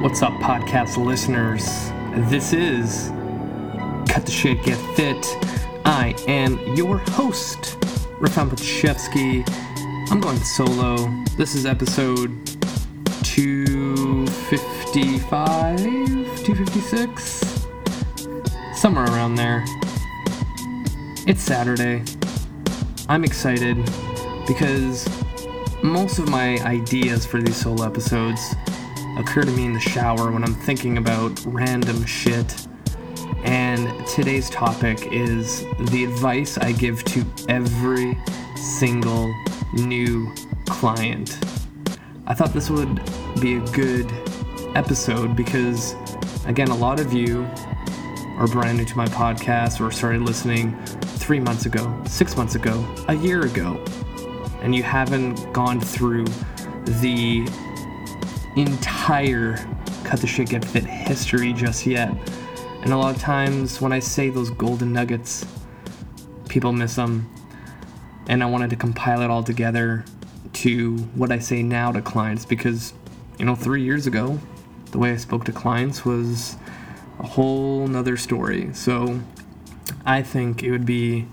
What's up, podcast listeners? This is Cut the Shit, Get Fit. I am your host, Rafan Pachevsky. I'm going solo. This is episode 255, 256, somewhere around there. It's Saturday. I'm excited because most of my ideas for these solo episodes occur to me in the shower when I'm thinking about random shit. And today's topic is the advice I give to every single new client. I thought this would be a good episode because, again, a lot of you are brand new to my podcast or started listening three months ago, six months ago, a year ago, and you haven't gone through the entire Cut the Shit Get Fit history just yet. And a lot of times when I say those golden nuggets, people miss them. And I wanted to compile it all together to what I say now to clients because, you know, three years ago, the way I spoke to clients was a whole nother story. So I think it would be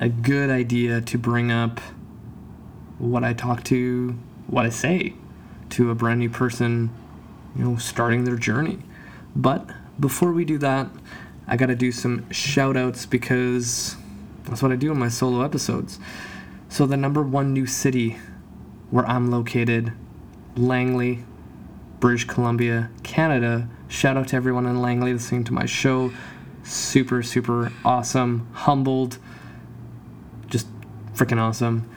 a good idea to bring up what I talk to, what I say to a brand new person, you know, starting their journey. But before we do that, I got to do some shout outs because that's what I do in my solo episodes. So, the number one new city where I'm located, Langley, British Columbia, Canada. Shout out to everyone in Langley listening to my show. Super, super awesome. Humbled. Just freaking awesome.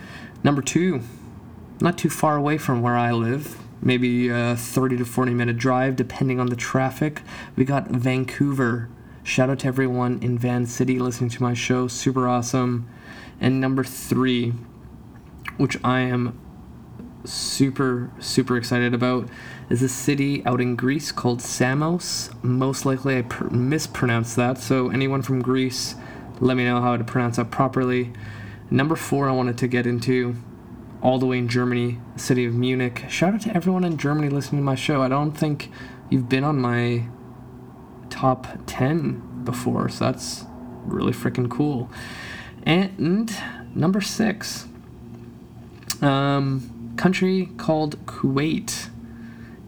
Number two, not too far away from where I live, maybe a 30 to 40 minute drive, depending on the traffic. We got Vancouver. Shout out to everyone in Van City listening to my show. Super awesome. And number three, which I am super, super excited about, is a city out in Greece called Samos. Most likely I pr- mispronounced that, so anyone from Greece, let me know how to pronounce that properly. Number four, I wanted to get into all the way in Germany, the city of Munich. Shout out to everyone in Germany listening to my show. I don't think you've been on my top 10 before, so that's really freaking cool. And number six, um, country called Kuwait,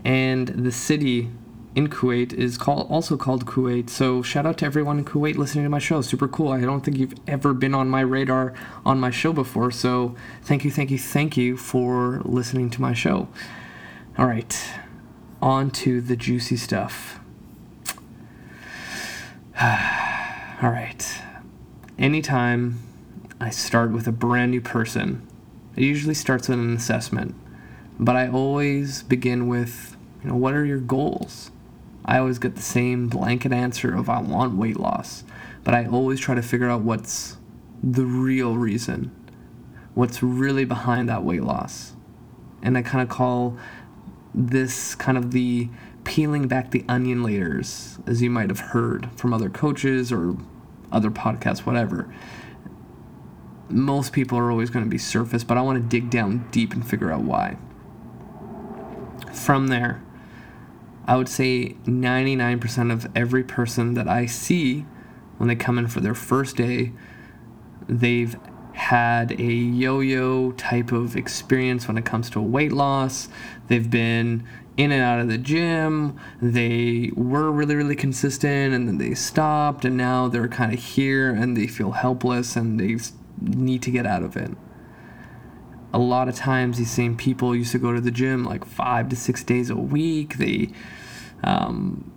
and the city in Kuwait is called also called Kuwait. So shout out to everyone in Kuwait listening to my show. Super cool. I don't think you've ever been on my radar on my show before. So thank you, thank you, thank you for listening to my show. All right, on to the juicy stuff. All right. Anytime I start with a brand new person, it usually starts with an assessment, but I always begin with, you know, what are your goals? I always get the same blanket answer of I want weight loss, but I always try to figure out what's the real reason, what's really behind that weight loss. And I kind of call this kind of the peeling back the onion layers, as you might have heard from other coaches or other podcasts, whatever. Most people are always going to be surface, but I want to dig down deep and figure out why. From there, I would say 99% of every person that I see when they come in for their first day, they've had a yo yo type of experience when it comes to weight loss. They've been in and out of the gym. They were really, really consistent and then they stopped, and now they're kind of here and they feel helpless and they need to get out of it. A lot of times, these same people used to go to the gym like five to six days a week. They, um,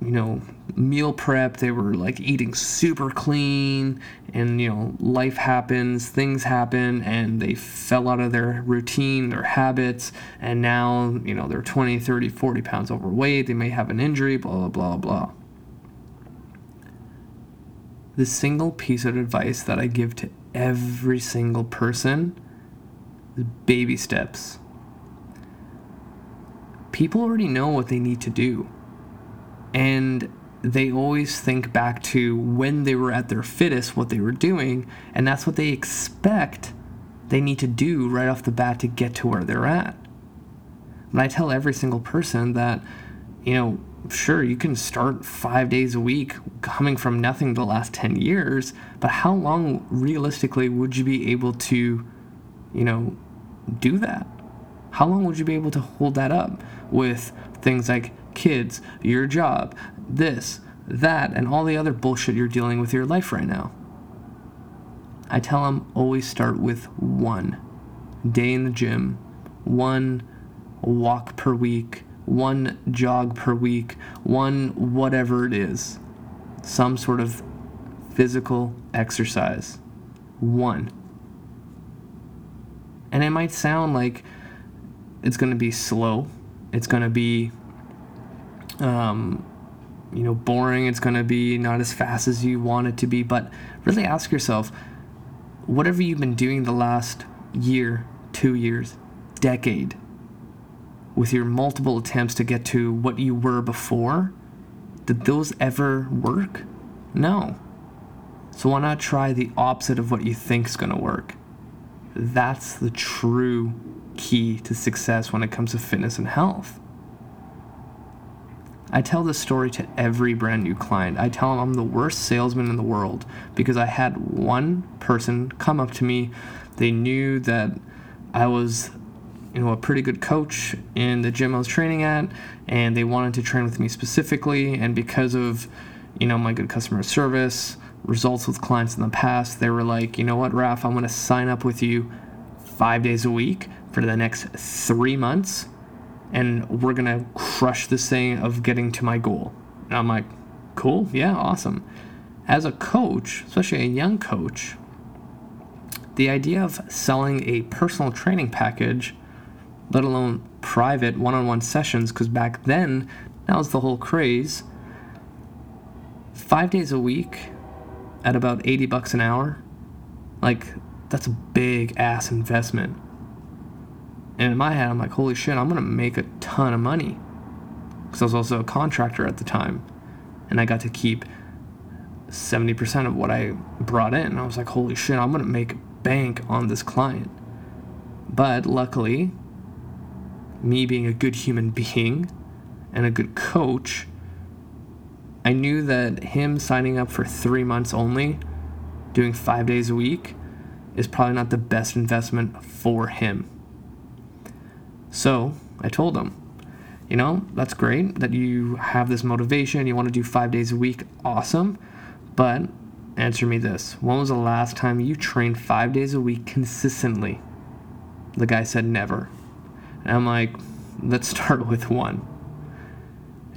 you know, meal prep. They were like eating super clean, and you know, life happens, things happen, and they fell out of their routine, their habits, and now, you know, they're 20, 30, 40 pounds overweight. They may have an injury, blah, blah, blah, blah. The single piece of advice that I give to every single person baby steps. People already know what they need to do. And they always think back to when they were at their fittest, what they were doing, and that's what they expect they need to do right off the bat to get to where they're at. But I tell every single person that you know, sure, you can start five days a week coming from nothing the last 10 years, but how long realistically would you be able to, you know, do that? How long would you be able to hold that up with things like kids, your job, this, that, and all the other bullshit you're dealing with your life right now? I tell them always start with one day in the gym, one walk per week, one jog per week, one whatever it is, some sort of physical exercise. One. And it might sound like it's going to be slow, it's going to be, um, you know, boring, it's going to be not as fast as you want it to be, but really ask yourself whatever you've been doing the last year, two years, decade, with your multiple attempts to get to what you were before, did those ever work? No. So why not try the opposite of what you think is going to work? That's the true key to success when it comes to fitness and health. I tell this story to every brand new client. I tell them I'm the worst salesman in the world because I had one person come up to me. They knew that I was you know a pretty good coach in the gym I was training at, and they wanted to train with me specifically. And because of you know my good customer service, results with clients in the past, they were like, you know what, Raf, I'm going to sign up with you five days a week for the next three months, and we're going to crush this thing of getting to my goal. And I'm like, cool, yeah, awesome. As a coach, especially a young coach, the idea of selling a personal training package let alone private one on one sessions, because back then, that was the whole craze. Five days a week at about 80 bucks an hour, like, that's a big ass investment. And in my head, I'm like, holy shit, I'm gonna make a ton of money. Because I was also a contractor at the time. And I got to keep 70% of what I brought in. I was like, holy shit, I'm gonna make bank on this client. But luckily, me being a good human being and a good coach, I knew that him signing up for three months only, doing five days a week, is probably not the best investment for him. So I told him, you know, that's great that you have this motivation, you want to do five days a week, awesome. But answer me this when was the last time you trained five days a week consistently? The guy said never. And I'm like, let's start with one.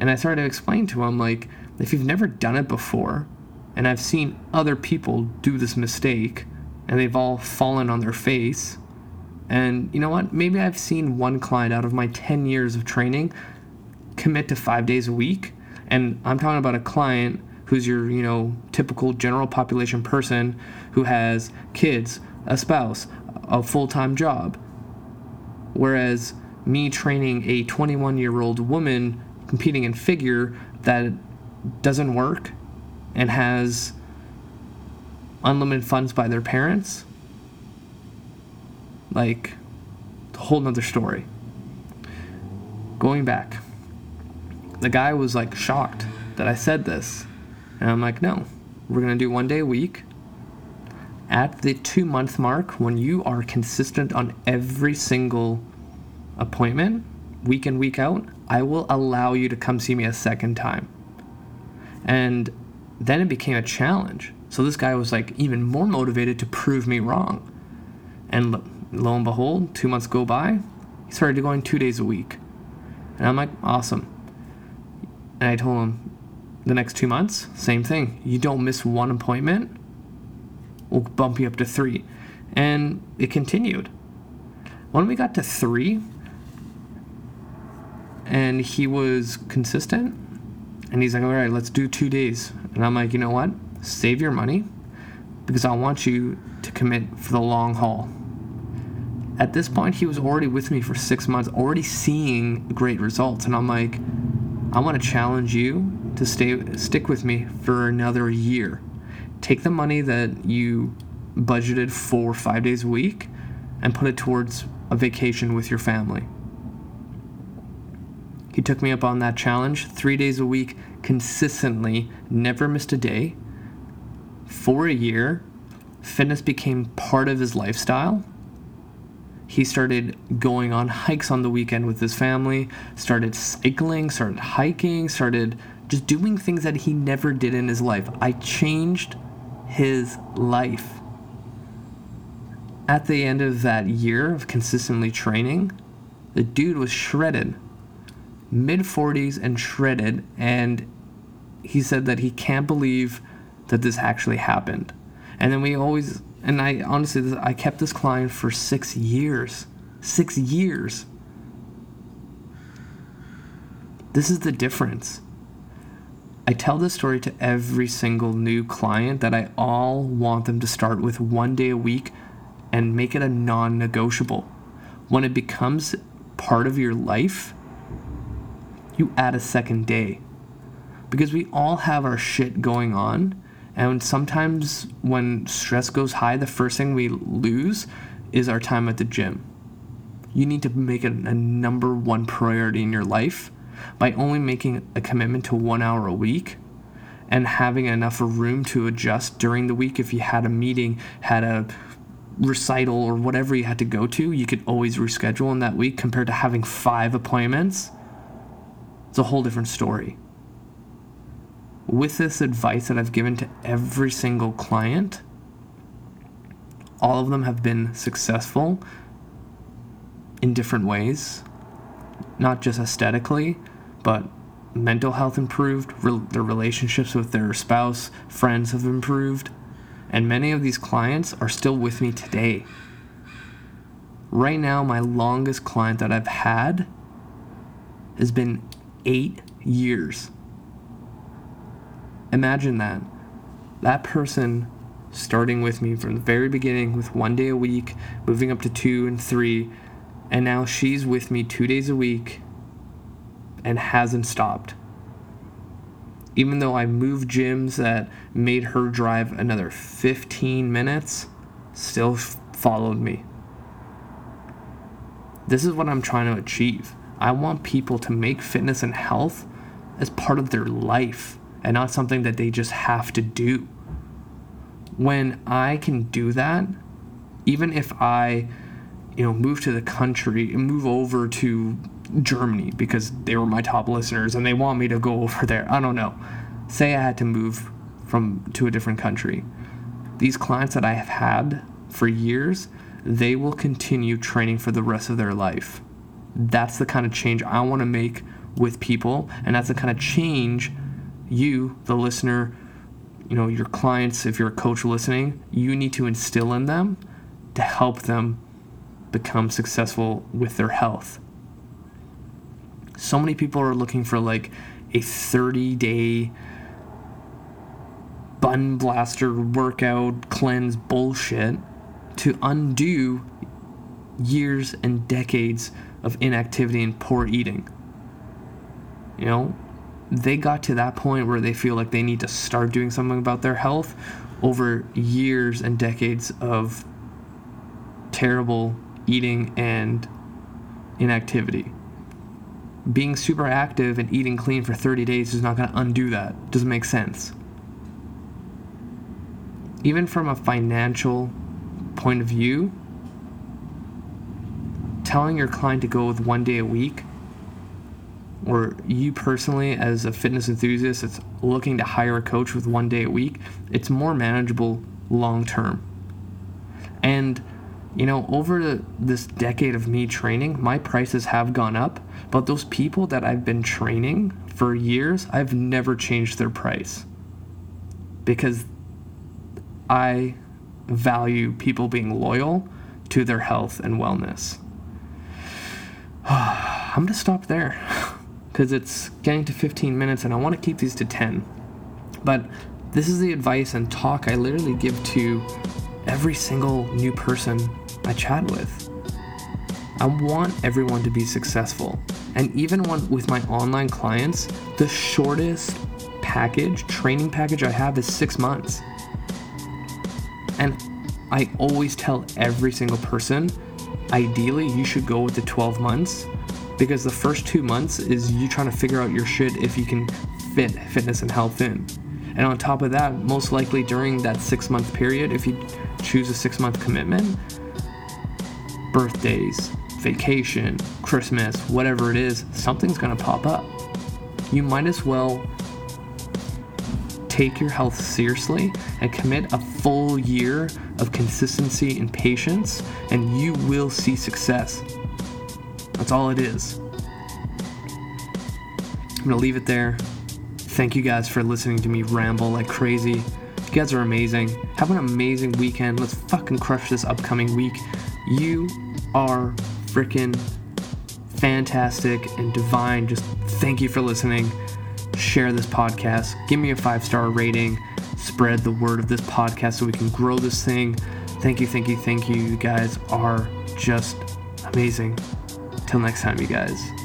And I started to explain to him, like, if you've never done it before, and I've seen other people do this mistake, and they've all fallen on their face. And you know what? Maybe I've seen one client out of my 10 years of training commit to five days a week. And I'm talking about a client who's your, you know, typical general population person who has kids, a spouse, a full time job. Whereas me training a 21 year old woman competing in figure that doesn't work and has unlimited funds by their parents, like, a whole nother story. Going back, the guy was like shocked that I said this. And I'm like, no, we're going to do one day a week. At the two month mark, when you are consistent on every single appointment, week in, week out, I will allow you to come see me a second time. And then it became a challenge. So this guy was like even more motivated to prove me wrong. And lo, lo and behold, two months go by, he started going two days a week. And I'm like, awesome. And I told him, the next two months, same thing. You don't miss one appointment, we'll bump you up to three. And it continued. When we got to three, and he was consistent. And he's like, all right, let's do two days. And I'm like, you know what? Save your money because I want you to commit for the long haul. At this point, he was already with me for six months, already seeing great results. And I'm like, I want to challenge you to stay stick with me for another year. Take the money that you budgeted for five days a week and put it towards a vacation with your family He took me up on that challenge three days a week, consistently, never missed a day. For a year, fitness became part of his lifestyle. He started going on hikes on the weekend with his family, started cycling, started hiking, started just doing things that he never did in his life. I changed his life. At the end of that year of consistently training, the dude was shredded, mid 40s and shredded, and he said that he can't believe that this actually happened. And then we always, and I honestly, I kept this client for six years. Six years. This is the difference. I tell this story to every single new client that I all want them to start with one day a week and make it a non negotiable. When it becomes part of your life, you add a second day. Because we all have our shit going on, and sometimes when stress goes high, the first thing we lose is our time at the gym. You need to make it a number one priority in your life by only making a commitment to one hour a week and having enough room to adjust during the week if you had a meeting, had a recital or whatever you had to go to, you could always reschedule in that week compared to having five appointments. It's a whole different story. With this advice that I've given to every single client, all of them have been successful in different ways, not just aesthetically, but mental health improved, re- their relationships with their spouse, friends have improved and many of these clients are still with me today. Right now, my longest client that I've had has been eight years. Imagine that. That person starting with me from the very beginning with one day a week, moving up to two and three, and now she's with me two days a week and hasn't stopped even though I moved gyms that made her drive another 15 minutes, still f- followed me. This is what I'm trying to achieve. I want people to make fitness and health as part of their life and not something that they just have to do. When I can do that, even if I, you know, move to the country move over to Germany because they were my top listeners and they want me to go over there. I don't know. Say I had to move from to a different country. These clients that I have had for years, they will continue training for the rest of their life. That's the kind of change I want to make with people and that's the kind of change you, the listener, you know, your clients, if you're a coach listening, you need to instill in them to help them become successful with their health. So many people are looking for like a 30 day bun blaster workout cleanse bullshit to undo years and decades of inactivity and poor eating. You know, they got to that point where they feel like they need to start doing something about their health over years and decades of terrible eating and inactivity being super active and eating clean for 30 days is not going to undo that. Doesn't make sense. Even from a financial point of view, telling your client to go with one day a week, or you personally as a fitness enthusiast that's looking to hire a coach with one day a week, it's more manageable long term. And you know, over this decade of me training, my prices have gone up, but those people that I've been training for years, I've never changed their price because I value people being loyal to their health and wellness. I'm to stop there because it's getting to 15 minutes and I want to keep these to 10. But this is the advice and talk I literally give to every single new person I chat with. I want everyone to be successful. And even with my online clients, the shortest package, training package I have is six months. And I always tell every single person ideally, you should go with the 12 months Because the first two months is you trying to figure out your shit if you can fit fitness and health in. And on top of that, most likely during that six month period, if you choose a six month commitment, birthdays, vacation, Christmas, whatever it is, something's gonna pop up. You might as well take your health seriously and commit a full year of consistency and patience, and you will see success. That's all it is. I'm gonna leave it there. Thank you guys for listening to me ramble like crazy. You guys are amazing. Have an amazing weekend. Let's fucking crush this upcoming week. You are freaking fantastic and divine. Just thank you for listening. Share this podcast. Give me a five star rating. Spread the word of this podcast so we can grow this thing. Thank you, thank you, thank you. You guys are just amazing. Till next time, you guys.